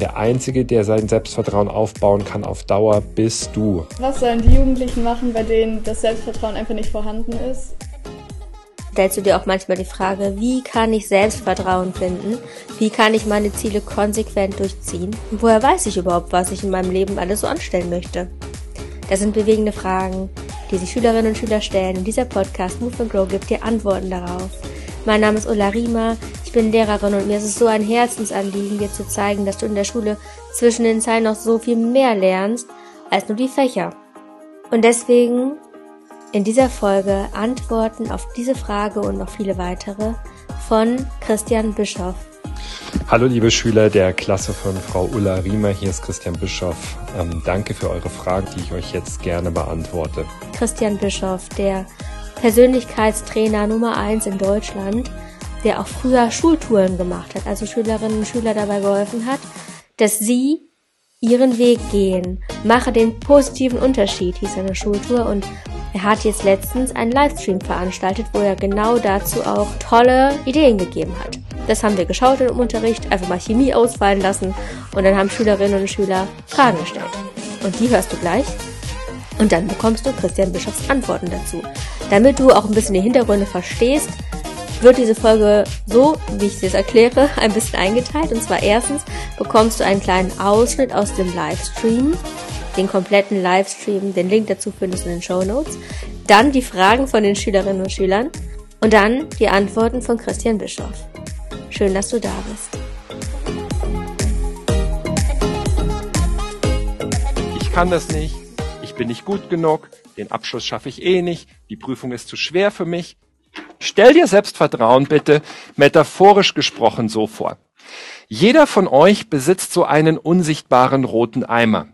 Der Einzige, der sein Selbstvertrauen aufbauen kann auf Dauer, bist du. Was sollen die Jugendlichen machen, bei denen das Selbstvertrauen einfach nicht vorhanden ist? Stellst du dir auch manchmal die Frage, wie kann ich Selbstvertrauen finden? Wie kann ich meine Ziele konsequent durchziehen? Und woher weiß ich überhaupt, was ich in meinem Leben alles so anstellen möchte? Das sind bewegende Fragen, die sich Schülerinnen und Schüler stellen und dieser Podcast Move and Grow gibt dir Antworten darauf. Mein Name ist Ulla Riemer, ich bin Lehrerin und mir ist es so ein Herzensanliegen, dir zu zeigen, dass du in der Schule zwischen den Zeilen noch so viel mehr lernst als nur die Fächer. Und deswegen in dieser Folge Antworten auf diese Frage und noch viele weitere von Christian Bischoff. Hallo liebe Schüler der Klasse von Frau Ulla Riemer, hier ist Christian Bischoff. Ähm, danke für eure Fragen, die ich euch jetzt gerne beantworte. Christian Bischoff, der Persönlichkeitstrainer Nummer eins in Deutschland, der auch früher Schultouren gemacht hat, also Schülerinnen und Schüler dabei geholfen hat, dass sie ihren Weg gehen. Mache den positiven Unterschied, hieß seine Schultour und er hat jetzt letztens einen Livestream veranstaltet, wo er genau dazu auch tolle Ideen gegeben hat. Das haben wir geschaut im Unterricht, einfach mal Chemie ausfallen lassen und dann haben Schülerinnen und Schüler Fragen gestellt. Und die hörst du gleich. Und dann bekommst du Christian Bischofs Antworten dazu. Damit du auch ein bisschen die Hintergründe verstehst, wird diese Folge so, wie ich es erkläre, ein bisschen eingeteilt. Und zwar erstens bekommst du einen kleinen Ausschnitt aus dem Livestream, den kompletten Livestream, den Link dazu findest du in den Show Notes. Dann die Fragen von den Schülerinnen und Schülern und dann die Antworten von Christian Bischoff. Schön, dass du da bist. Ich kann das nicht, ich bin nicht gut genug, den Abschluss schaffe ich eh nicht, die Prüfung ist zu schwer für mich. Stell dir Selbstvertrauen bitte metaphorisch gesprochen so vor. Jeder von euch besitzt so einen unsichtbaren roten Eimer.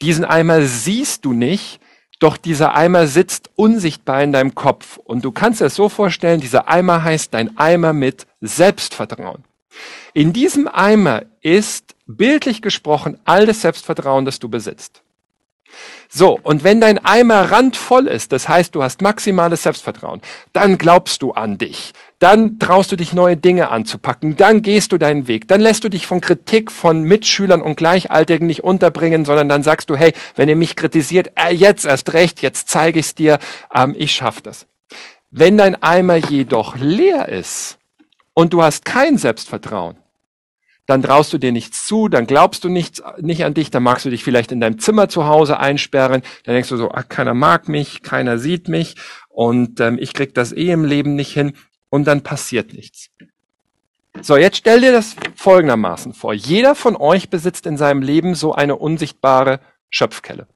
Diesen Eimer siehst du nicht, doch dieser Eimer sitzt unsichtbar in deinem Kopf. Und du kannst es so vorstellen, dieser Eimer heißt dein Eimer mit Selbstvertrauen. In diesem Eimer ist bildlich gesprochen all das Selbstvertrauen, das du besitzt. So, und wenn dein Eimer randvoll ist, das heißt, du hast maximales Selbstvertrauen, dann glaubst du an dich, dann traust du dich neue Dinge anzupacken, dann gehst du deinen Weg, dann lässt du dich von Kritik von Mitschülern und Gleichaltrigen nicht unterbringen, sondern dann sagst du, hey, wenn ihr mich kritisiert, äh, jetzt erst recht, jetzt zeige ich es dir, ähm, ich schaff das. Wenn dein Eimer jedoch leer ist und du hast kein Selbstvertrauen, dann traust du dir nichts zu, dann glaubst du nichts, nicht an dich, dann magst du dich vielleicht in deinem Zimmer zu Hause einsperren, dann denkst du so, ach, keiner mag mich, keiner sieht mich und ähm, ich krieg das eh im Leben nicht hin und dann passiert nichts. So, jetzt stell dir das folgendermaßen vor. Jeder von euch besitzt in seinem Leben so eine unsichtbare Schöpfkelle.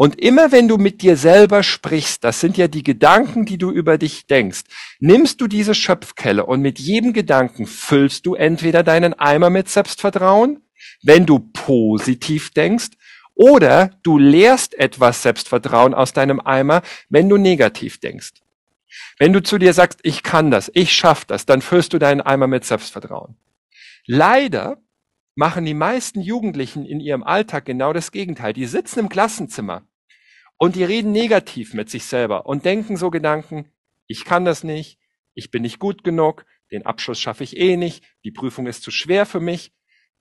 Und immer wenn du mit dir selber sprichst, das sind ja die Gedanken, die du über dich denkst, nimmst du diese Schöpfkelle und mit jedem Gedanken füllst du entweder deinen Eimer mit Selbstvertrauen, wenn du positiv denkst, oder du leerst etwas Selbstvertrauen aus deinem Eimer, wenn du negativ denkst. Wenn du zu dir sagst, ich kann das, ich schaff das, dann füllst du deinen Eimer mit Selbstvertrauen. Leider machen die meisten Jugendlichen in ihrem Alltag genau das Gegenteil. Die sitzen im Klassenzimmer und die reden negativ mit sich selber und denken so Gedanken, ich kann das nicht, ich bin nicht gut genug, den Abschluss schaffe ich eh nicht, die Prüfung ist zu schwer für mich.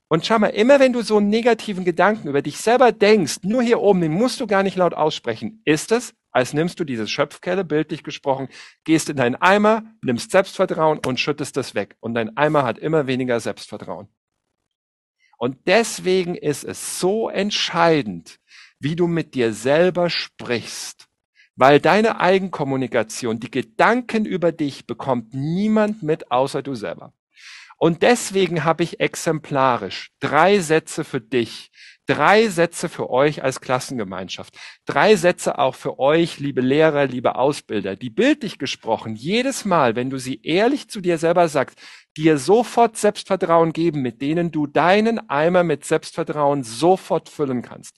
Und schau mal, immer wenn du so einen negativen Gedanken über dich selber denkst, nur hier oben, den musst du gar nicht laut aussprechen, ist es, als nimmst du diese Schöpfkelle, bildlich gesprochen, gehst in deinen Eimer, nimmst Selbstvertrauen und schüttest das weg. Und dein Eimer hat immer weniger Selbstvertrauen. Und deswegen ist es so entscheidend, wie du mit dir selber sprichst. Weil deine Eigenkommunikation, die Gedanken über dich bekommt niemand mit außer du selber. Und deswegen habe ich exemplarisch drei Sätze für dich, drei Sätze für euch als Klassengemeinschaft, drei Sätze auch für euch, liebe Lehrer, liebe Ausbilder, die bildlich gesprochen jedes Mal, wenn du sie ehrlich zu dir selber sagst, dir sofort Selbstvertrauen geben, mit denen du deinen Eimer mit Selbstvertrauen sofort füllen kannst.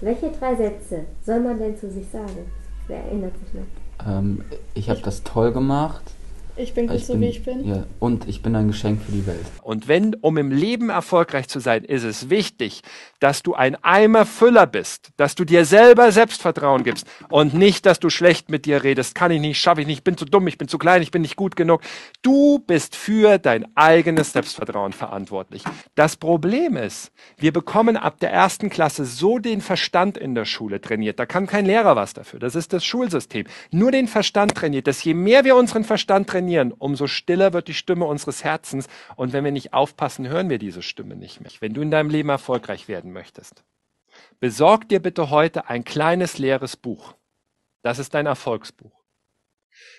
Welche drei Sätze soll man denn zu sich sagen? Wer erinnert sich noch? Ähm, ich habe das toll gemacht. Ich bin gut Ich so, bin, wie ich bin. Ja, und ich bin ein Geschenk für die Welt. Und wenn, um im Leben erfolgreich zu sein, ist es wichtig, dass du ein Eimer Füller bist, dass du dir selber Selbstvertrauen gibst und nicht, dass du schlecht mit dir redest. Kann ich nicht, schaffe ich nicht, bin zu dumm, ich bin zu klein, ich bin nicht gut genug. Du bist für dein eigenes Selbstvertrauen verantwortlich. Das Problem ist, wir bekommen ab der ersten Klasse so den Verstand in der Schule trainiert. Da kann kein Lehrer was dafür. Das ist das Schulsystem. Nur den Verstand trainiert, dass je mehr wir unseren Verstand trainieren, umso stiller wird die Stimme unseres Herzens. Und wenn wir nicht aufpassen, hören wir diese Stimme nicht mehr. Wenn du in deinem Leben erfolgreich werden möchtest, besorg dir bitte heute ein kleines leeres Buch. Das ist dein Erfolgsbuch.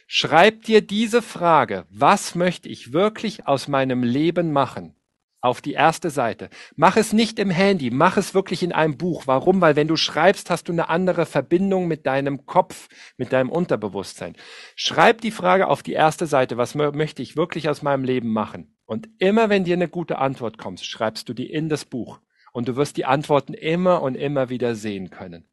Schreib dir diese Frage, was möchte ich wirklich aus meinem Leben machen? Auf die erste Seite. Mach es nicht im Handy, mach es wirklich in einem Buch. Warum? Weil wenn du schreibst, hast du eine andere Verbindung mit deinem Kopf, mit deinem Unterbewusstsein. Schreib die Frage auf die erste Seite, was mö- möchte ich wirklich aus meinem Leben machen? Und immer wenn dir eine gute Antwort kommt, schreibst du die in das Buch. Und du wirst die Antworten immer und immer wieder sehen können.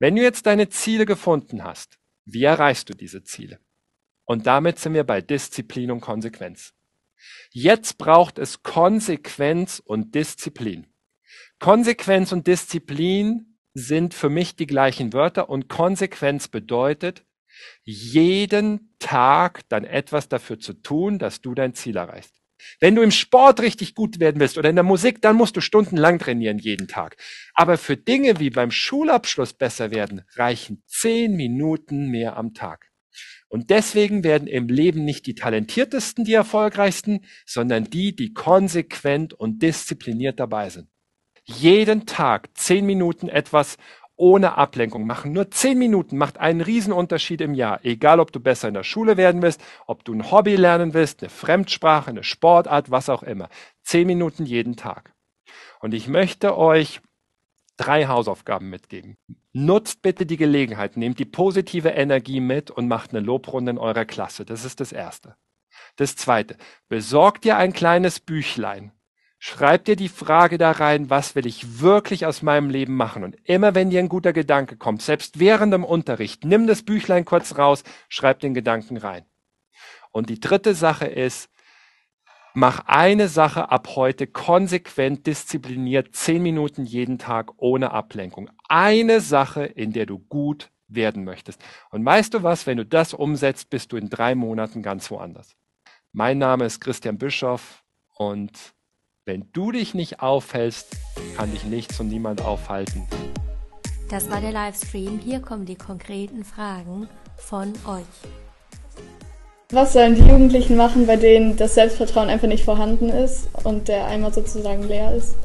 Wenn du jetzt deine Ziele gefunden hast, wie erreichst du diese Ziele? Und damit sind wir bei Disziplin und Konsequenz. Jetzt braucht es Konsequenz und Disziplin. Konsequenz und Disziplin sind für mich die gleichen Wörter und Konsequenz bedeutet, jeden Tag dann etwas dafür zu tun, dass du dein Ziel erreichst. Wenn du im Sport richtig gut werden willst oder in der Musik, dann musst du stundenlang trainieren jeden Tag. Aber für Dinge wie beim Schulabschluss besser werden, reichen zehn Minuten mehr am Tag. Und deswegen werden im Leben nicht die talentiertesten die erfolgreichsten, sondern die, die konsequent und diszipliniert dabei sind. Jeden Tag zehn Minuten etwas ohne Ablenkung machen. Nur zehn Minuten macht einen Riesenunterschied im Jahr. Egal, ob du besser in der Schule werden willst, ob du ein Hobby lernen willst, eine Fremdsprache, eine Sportart, was auch immer. Zehn Minuten jeden Tag. Und ich möchte euch drei Hausaufgaben mitgeben. Nutzt bitte die Gelegenheit, nehmt die positive Energie mit und macht eine Lobrunde in eurer Klasse. Das ist das Erste. Das Zweite, besorgt dir ein kleines Büchlein. Schreib dir die Frage da rein, was will ich wirklich aus meinem Leben machen? Und immer wenn dir ein guter Gedanke kommt, selbst während dem Unterricht, nimm das Büchlein kurz raus, schreib den Gedanken rein. Und die dritte Sache ist, mach eine Sache ab heute konsequent, diszipliniert, zehn Minuten jeden Tag ohne Ablenkung. Eine Sache, in der du gut werden möchtest. Und weißt du was, wenn du das umsetzt, bist du in drei Monaten ganz woanders. Mein Name ist Christian Bischoff und wenn du dich nicht aufhältst, kann dich nichts und niemand aufhalten. Das war der Livestream. Hier kommen die konkreten Fragen von euch. Was sollen die Jugendlichen machen, bei denen das Selbstvertrauen einfach nicht vorhanden ist und der Eimer sozusagen leer ist?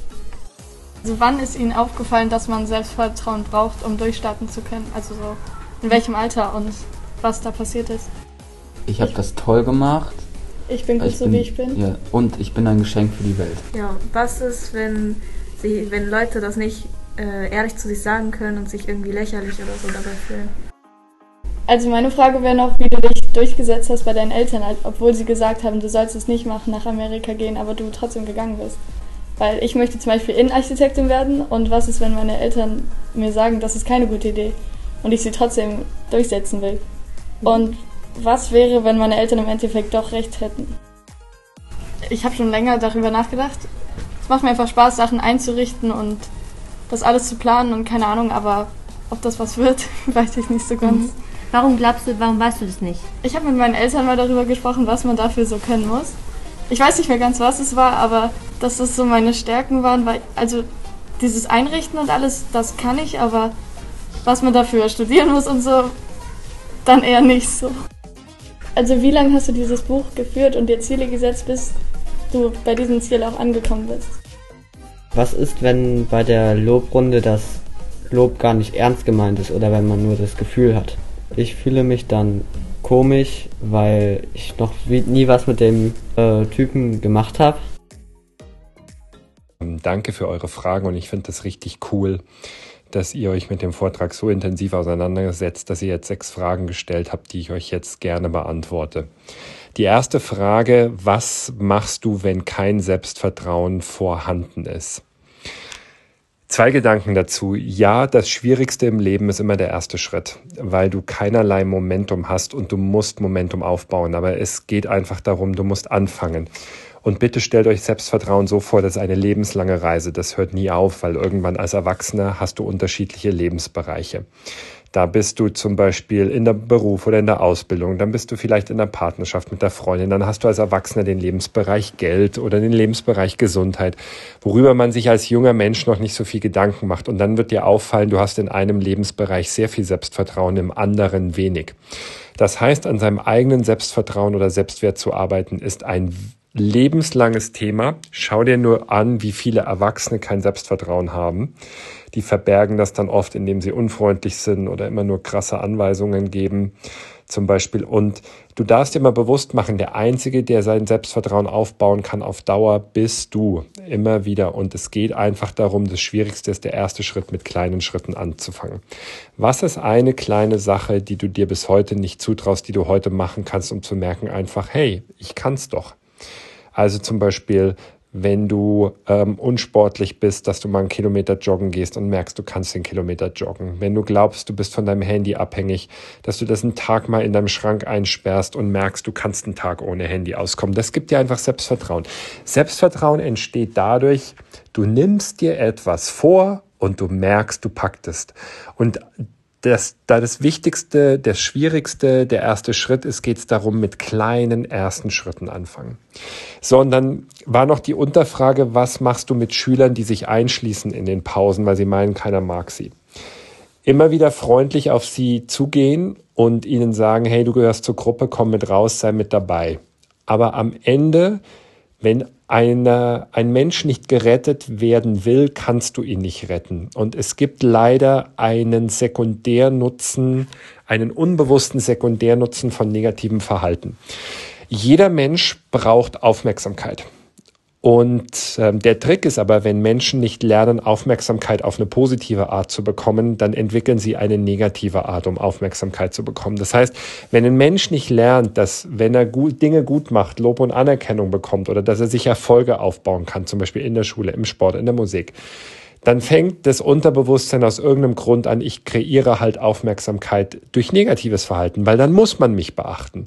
Also wann ist Ihnen aufgefallen, dass man Selbstvertrauen braucht, um durchstarten zu können? Also so in welchem Alter und was da passiert ist? Ich habe das toll gemacht. Ich bin gut Ich so, wie ich bin. Ja, und ich bin ein Geschenk für die Welt. Ja, was ist, wenn, sie, wenn Leute das nicht äh, ehrlich zu sich sagen können und sich irgendwie lächerlich oder so dabei fühlen? Also meine Frage wäre noch, wie du dich durchgesetzt hast bei deinen Eltern, als- obwohl sie gesagt haben, du sollst es nicht machen, nach Amerika gehen, aber du trotzdem gegangen bist. Weil ich möchte zum Beispiel Innenarchitektin werden und was ist, wenn meine Eltern mir sagen, das ist keine gute Idee und ich sie trotzdem durchsetzen will? Und was wäre, wenn meine Eltern im Endeffekt doch recht hätten? Ich habe schon länger darüber nachgedacht. Es macht mir einfach Spaß, Sachen einzurichten und das alles zu planen und keine Ahnung, aber ob das was wird, weiß ich nicht so ganz. Warum glaubst du, warum weißt du das nicht? Ich habe mit meinen Eltern mal darüber gesprochen, was man dafür so können muss. Ich weiß nicht mehr ganz, was es war, aber dass das so meine Stärken waren, weil also dieses Einrichten und alles, das kann ich, aber was man dafür studieren muss und so, dann eher nicht so. Also wie lange hast du dieses Buch geführt und dir Ziele gesetzt, bis du bei diesem Ziel auch angekommen bist? Was ist, wenn bei der Lobrunde das Lob gar nicht ernst gemeint ist oder wenn man nur das Gefühl hat? Ich fühle mich dann komisch, weil ich noch nie was mit dem äh, Typen gemacht habe. Ähm, Danke für eure Fragen und ich finde das richtig cool, dass ihr euch mit dem Vortrag so intensiv auseinandersetzt, dass ihr jetzt sechs Fragen gestellt habt, die ich euch jetzt gerne beantworte. Die erste Frage, was machst du, wenn kein Selbstvertrauen vorhanden ist? Zwei Gedanken dazu. Ja, das Schwierigste im Leben ist immer der erste Schritt, weil du keinerlei Momentum hast und du musst Momentum aufbauen. Aber es geht einfach darum, du musst anfangen. Und bitte stellt euch Selbstvertrauen so vor, das ist eine lebenslange Reise. Das hört nie auf, weil irgendwann als Erwachsener hast du unterschiedliche Lebensbereiche. Da bist du zum Beispiel in der Beruf oder in der Ausbildung, dann bist du vielleicht in der Partnerschaft mit der Freundin, dann hast du als Erwachsener den Lebensbereich Geld oder den Lebensbereich Gesundheit, worüber man sich als junger Mensch noch nicht so viel Gedanken macht. Und dann wird dir auffallen, du hast in einem Lebensbereich sehr viel Selbstvertrauen, im anderen wenig. Das heißt, an seinem eigenen Selbstvertrauen oder Selbstwert zu arbeiten, ist ein lebenslanges Thema. Schau dir nur an, wie viele Erwachsene kein Selbstvertrauen haben die verbergen das dann oft, indem sie unfreundlich sind oder immer nur krasse Anweisungen geben, zum Beispiel. Und du darfst dir mal bewusst machen, der Einzige, der sein Selbstvertrauen aufbauen kann auf Dauer, bist du. Immer wieder. Und es geht einfach darum, das Schwierigste ist der erste Schritt mit kleinen Schritten anzufangen. Was ist eine kleine Sache, die du dir bis heute nicht zutraust, die du heute machen kannst, um zu merken einfach, hey, ich kann's doch. Also zum Beispiel wenn du ähm, unsportlich bist, dass du mal einen Kilometer joggen gehst und merkst, du kannst den Kilometer joggen. Wenn du glaubst, du bist von deinem Handy abhängig, dass du das einen Tag mal in deinem Schrank einsperrst und merkst, du kannst einen Tag ohne Handy auskommen. Das gibt dir einfach Selbstvertrauen. Selbstvertrauen entsteht dadurch, du nimmst dir etwas vor und du merkst, du packtest. Und das, da das Wichtigste, das Schwierigste, der erste Schritt ist, geht es darum, mit kleinen ersten Schritten anfangen. So, und dann war noch die Unterfrage, was machst du mit Schülern, die sich einschließen in den Pausen, weil sie meinen, keiner mag sie. Immer wieder freundlich auf sie zugehen und ihnen sagen, hey, du gehörst zur Gruppe, komm mit raus, sei mit dabei. Aber am Ende, wenn eine, ein Mensch nicht gerettet werden will, kannst du ihn nicht retten. Und es gibt leider einen Sekundärnutzen, einen unbewussten Sekundärnutzen von negativem Verhalten. Jeder Mensch braucht Aufmerksamkeit. Und ähm, der Trick ist aber, wenn Menschen nicht lernen, Aufmerksamkeit auf eine positive Art zu bekommen, dann entwickeln sie eine negative Art, um Aufmerksamkeit zu bekommen. Das heißt, wenn ein Mensch nicht lernt, dass wenn er gut, Dinge gut macht, Lob und Anerkennung bekommt oder dass er sich Erfolge aufbauen kann, zum Beispiel in der Schule, im Sport, in der Musik, dann fängt das Unterbewusstsein aus irgendeinem Grund an, ich kreiere halt Aufmerksamkeit durch negatives Verhalten, weil dann muss man mich beachten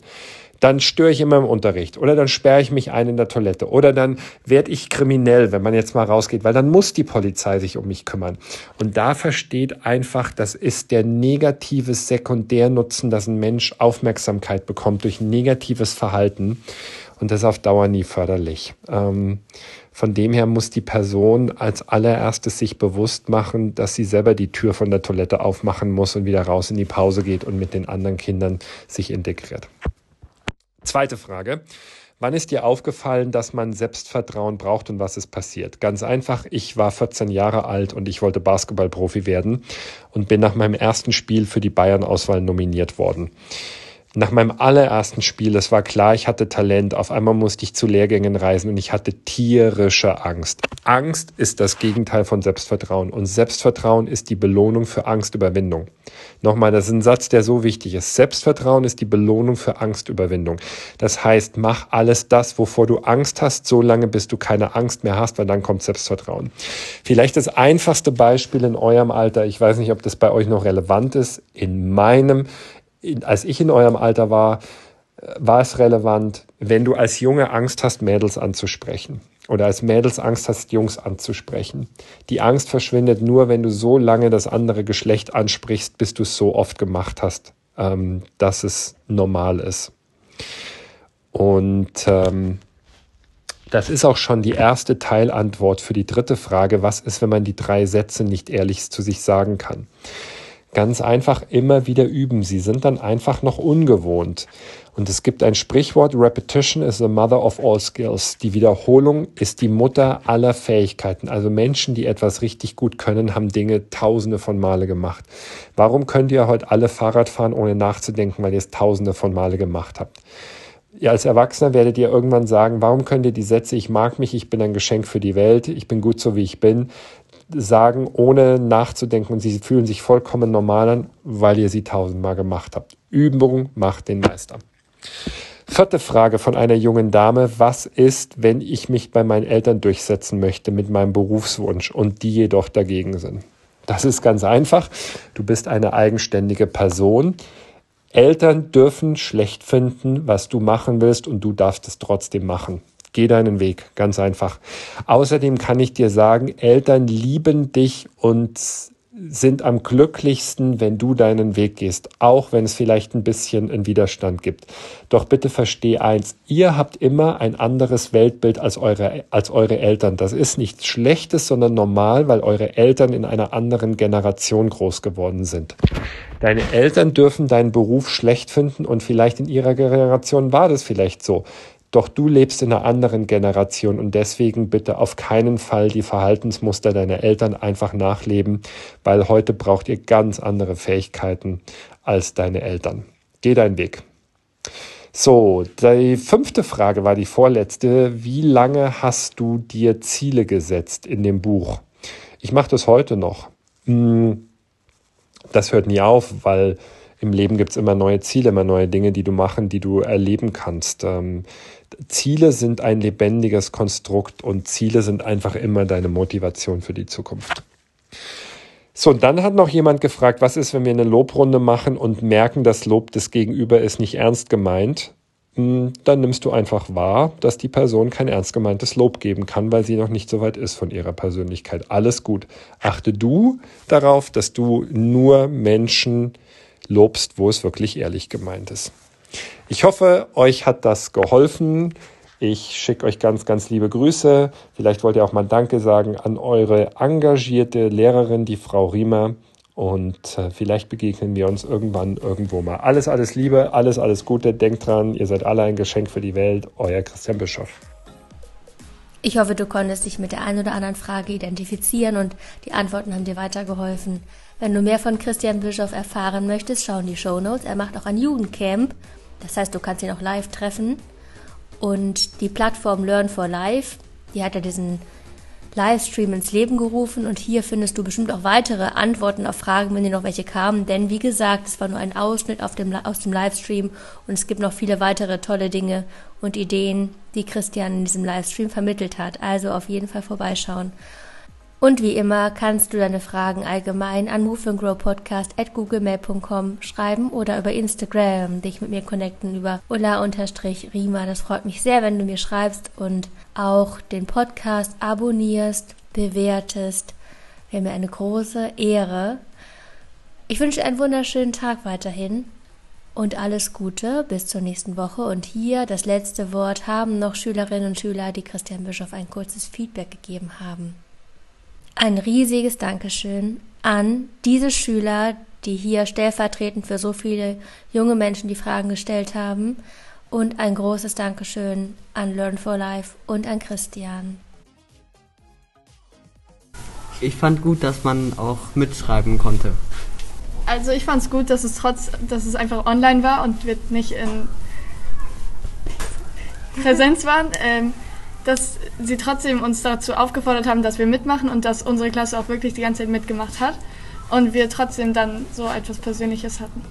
dann störe ich immer im Unterricht oder dann sperre ich mich ein in der Toilette oder dann werde ich kriminell, wenn man jetzt mal rausgeht, weil dann muss die Polizei sich um mich kümmern. Und da versteht einfach, das ist der negative Sekundärnutzen, dass ein Mensch Aufmerksamkeit bekommt durch negatives Verhalten und das ist auf Dauer nie förderlich. Ähm, von dem her muss die Person als allererstes sich bewusst machen, dass sie selber die Tür von der Toilette aufmachen muss und wieder raus in die Pause geht und mit den anderen Kindern sich integriert. Zweite Frage. Wann ist dir aufgefallen, dass man Selbstvertrauen braucht und was ist passiert? Ganz einfach, ich war 14 Jahre alt und ich wollte Basketballprofi werden und bin nach meinem ersten Spiel für die Bayern-Auswahl nominiert worden. Nach meinem allerersten Spiel, es war klar, ich hatte Talent. Auf einmal musste ich zu Lehrgängen reisen und ich hatte tierische Angst. Angst ist das Gegenteil von Selbstvertrauen und Selbstvertrauen ist die Belohnung für Angstüberwindung. Nochmal, das ist ein Satz, der so wichtig ist. Selbstvertrauen ist die Belohnung für Angstüberwindung. Das heißt, mach alles das, wovor du Angst hast, so lange, bis du keine Angst mehr hast, weil dann kommt Selbstvertrauen. Vielleicht das einfachste Beispiel in eurem Alter, ich weiß nicht, ob das bei euch noch relevant ist, in meinem als ich in eurem Alter war, war es relevant, wenn du als Junge Angst hast, Mädels anzusprechen oder als Mädels Angst hast, Jungs anzusprechen. Die Angst verschwindet nur, wenn du so lange das andere Geschlecht ansprichst, bis du es so oft gemacht hast, ähm, dass es normal ist. Und ähm, das ist auch schon die erste Teilantwort für die dritte Frage. Was ist, wenn man die drei Sätze nicht ehrlich zu sich sagen kann? Ganz einfach immer wieder üben. Sie sind dann einfach noch ungewohnt. Und es gibt ein Sprichwort, Repetition is the mother of all skills. Die Wiederholung ist die Mutter aller Fähigkeiten. Also Menschen, die etwas richtig gut können, haben Dinge tausende von Male gemacht. Warum könnt ihr heute alle Fahrrad fahren, ohne nachzudenken, weil ihr es tausende von Male gemacht habt? Ihr als Erwachsener werdet ihr irgendwann sagen, warum könnt ihr die Sätze, ich mag mich, ich bin ein Geschenk für die Welt, ich bin gut so wie ich bin, sagen, ohne nachzudenken und sie fühlen sich vollkommen normal an, weil ihr sie tausendmal gemacht habt. Übung macht den Meister. Vierte Frage von einer jungen Dame. Was ist, wenn ich mich bei meinen Eltern durchsetzen möchte mit meinem Berufswunsch und die jedoch dagegen sind? Das ist ganz einfach. Du bist eine eigenständige Person. Eltern dürfen schlecht finden, was du machen willst und du darfst es trotzdem machen. Geh deinen Weg, ganz einfach. Außerdem kann ich dir sagen, Eltern lieben dich und sind am glücklichsten, wenn du deinen Weg gehst, auch wenn es vielleicht ein bisschen einen Widerstand gibt. Doch bitte versteh eins, ihr habt immer ein anderes Weltbild als eure, als eure Eltern. Das ist nichts Schlechtes, sondern normal, weil eure Eltern in einer anderen Generation groß geworden sind. Deine Eltern dürfen deinen Beruf schlecht finden und vielleicht in ihrer Generation war das vielleicht so. Doch du lebst in einer anderen Generation und deswegen bitte auf keinen Fall die Verhaltensmuster deiner Eltern einfach nachleben, weil heute braucht ihr ganz andere Fähigkeiten als deine Eltern. Geh deinen Weg. So, die fünfte Frage war die vorletzte. Wie lange hast du dir Ziele gesetzt in dem Buch? Ich mache das heute noch. Hm, das hört nie auf, weil im Leben gibt es immer neue Ziele, immer neue Dinge, die du machen, die du erleben kannst. Ähm, Ziele sind ein lebendiges Konstrukt und Ziele sind einfach immer deine Motivation für die Zukunft. So, dann hat noch jemand gefragt, was ist, wenn wir eine Lobrunde machen und merken, das Lob des Gegenüber ist nicht ernst gemeint? Hm, dann nimmst du einfach wahr, dass die Person kein ernst gemeintes Lob geben kann, weil sie noch nicht so weit ist von ihrer Persönlichkeit. Alles gut. Achte du darauf, dass du nur Menschen lobst, wo es wirklich ehrlich gemeint ist. Ich hoffe, euch hat das geholfen. Ich schicke euch ganz, ganz liebe Grüße. Vielleicht wollt ihr auch mal Danke sagen an eure engagierte Lehrerin, die Frau Riemer. Und äh, vielleicht begegnen wir uns irgendwann irgendwo mal. Alles, alles Liebe, alles, alles Gute. Denkt dran, ihr seid alle ein Geschenk für die Welt. Euer Christian Bischof. Ich hoffe, du konntest dich mit der einen oder anderen Frage identifizieren und die Antworten haben dir weitergeholfen. Wenn du mehr von Christian Bischof erfahren möchtest, schau in die Show Notes. Er macht auch ein Jugendcamp. Das heißt, du kannst ihn auch live treffen. Und die Plattform Learn for Life, die hat ja diesen Livestream ins Leben gerufen und hier findest du bestimmt auch weitere Antworten auf Fragen, wenn dir noch welche kamen. Denn wie gesagt, es war nur ein Ausschnitt dem, aus dem Livestream und es gibt noch viele weitere tolle Dinge und Ideen, die Christian in diesem Livestream vermittelt hat. Also auf jeden Fall vorbeischauen. Und wie immer kannst du deine Fragen allgemein an Move and Grow Podcast at googlemail.com schreiben oder über Instagram dich mit mir connecten über ulla-rima. Das freut mich sehr, wenn du mir schreibst und auch den Podcast abonnierst, bewertest. Wäre mir eine große Ehre. Ich wünsche einen wunderschönen Tag weiterhin und alles Gute bis zur nächsten Woche. Und hier das letzte Wort haben noch Schülerinnen und Schüler, die Christian Bischof ein kurzes Feedback gegeben haben ein riesiges Dankeschön an diese Schüler, die hier stellvertretend für so viele junge Menschen die Fragen gestellt haben. Und ein großes Dankeschön an Learn for Life und an Christian. Ich fand gut, dass man auch mitschreiben konnte. Also ich fand es gut, dass es trotz, dass es einfach online war und wir nicht in Präsenz waren. Ähm, dass sie trotzdem uns dazu aufgefordert haben, dass wir mitmachen und dass unsere Klasse auch wirklich die ganze Zeit mitgemacht hat und wir trotzdem dann so etwas Persönliches hatten.